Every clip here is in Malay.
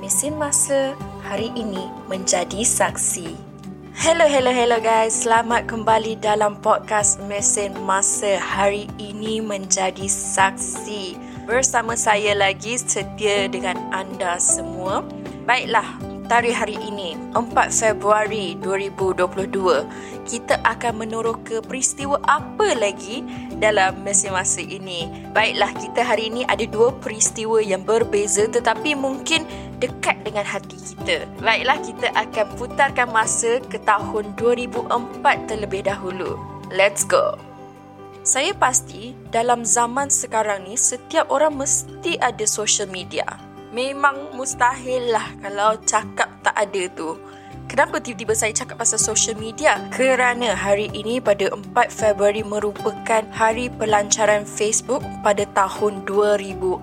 Mesin Masa hari ini menjadi saksi. Hello, hello, hello guys. Selamat kembali dalam podcast Mesin Masa hari ini menjadi saksi. Bersama saya lagi setia dengan anda semua. Baiklah, tarikh hari ini. 4 Februari 2022 kita akan meneroka peristiwa apa lagi dalam masa-masa ini? Baiklah kita hari ini ada dua peristiwa yang berbeza tetapi mungkin dekat dengan hati kita. Baiklah kita akan putarkan masa ke tahun 2004 terlebih dahulu. Let's go! Saya pasti dalam zaman sekarang ni setiap orang mesti ada social media memang mustahil lah kalau cakap tak ada tu. Kenapa tiba-tiba saya cakap pasal social media? Kerana hari ini pada 4 Februari merupakan hari pelancaran Facebook pada tahun 2004.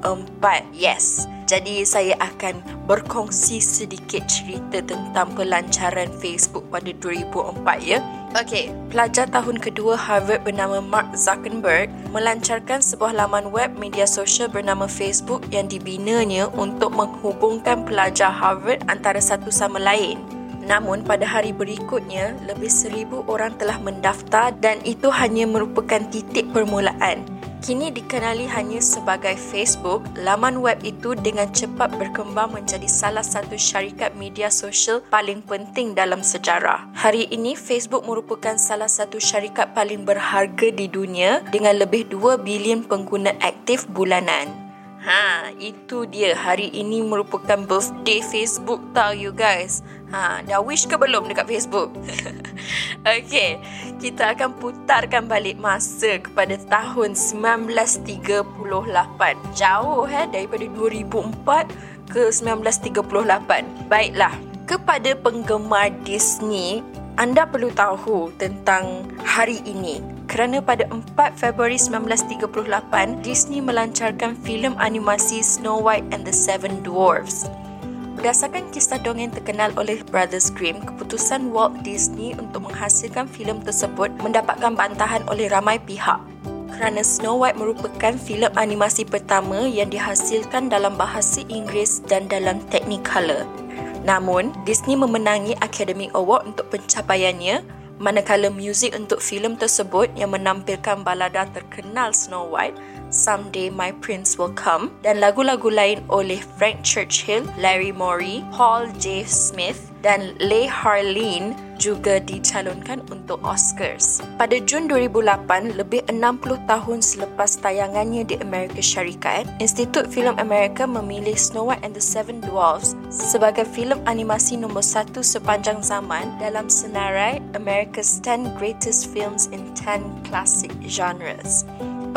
Yes. Jadi saya akan berkongsi sedikit cerita tentang pelancaran Facebook pada 2004 ya. Okey, pelajar tahun kedua Harvard bernama Mark Zuckerberg melancarkan sebuah laman web media sosial bernama Facebook yang dibinanya untuk menghubungkan pelajar Harvard antara satu sama lain. Namun pada hari berikutnya, lebih seribu orang telah mendaftar dan itu hanya merupakan titik permulaan. Kini dikenali hanya sebagai Facebook, laman web itu dengan cepat berkembang menjadi salah satu syarikat media sosial paling penting dalam sejarah. Hari ini, Facebook merupakan salah satu syarikat paling berharga di dunia dengan lebih 2 bilion pengguna aktif bulanan. Ha, itu dia. Hari ini merupakan birthday Facebook tau you guys. Ha, dah wish ke belum dekat Facebook? okay, kita akan putarkan balik masa kepada tahun 1938. Jauh eh daripada 2004 ke 1938. Baiklah, kepada penggemar Disney, anda perlu tahu tentang hari ini kerana pada 4 Februari 1938, Disney melancarkan filem animasi Snow White and the Seven Dwarfs. Berdasarkan kisah dongeng terkenal oleh Brothers Grimm, keputusan Walt Disney untuk menghasilkan filem tersebut mendapatkan bantahan oleh ramai pihak kerana Snow White merupakan filem animasi pertama yang dihasilkan dalam bahasa Inggeris dan dalam Technicolor. Namun, Disney memenangi Academy Award untuk pencapaiannya manakala muzik untuk filem tersebut yang menampilkan balada terkenal Snow White Someday My Prince Will Come dan lagu-lagu lain oleh Frank Churchill, Larry Morey, Paul J. Smith dan Leigh Harleen juga dicalonkan untuk Oscars. Pada Jun 2008, lebih 60 tahun selepas tayangannya di Amerika Syarikat, Institut Filem Amerika memilih Snow White and the Seven Dwarfs sebagai filem animasi nombor satu sepanjang zaman dalam senarai America's 10 Greatest Films in 10 Classic Genres.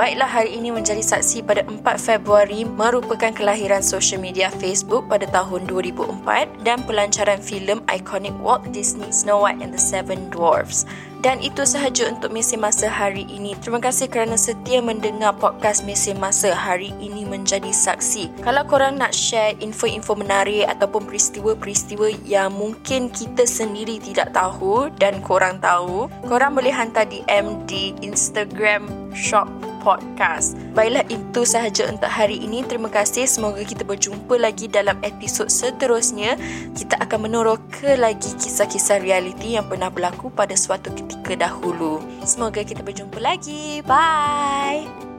Baiklah hari ini menjadi saksi pada 4 Februari merupakan kelahiran social media Facebook pada tahun 2004 dan pelancaran filem ikonik Walt Disney Snow White and the Seven Dwarfs. Dan itu sahaja untuk mesin masa hari ini. Terima kasih kerana setia mendengar podcast mesin masa hari ini menjadi saksi. Kalau korang nak share info-info menarik ataupun peristiwa-peristiwa yang mungkin kita sendiri tidak tahu dan korang tahu, korang boleh hantar DM di Instagram shop podcast. Baiklah itu sahaja untuk hari ini. Terima kasih. Semoga kita berjumpa lagi dalam episod seterusnya. Kita akan meneroka lagi kisah-kisah realiti yang pernah berlaku pada suatu ketika dahulu. Semoga kita berjumpa lagi. Bye.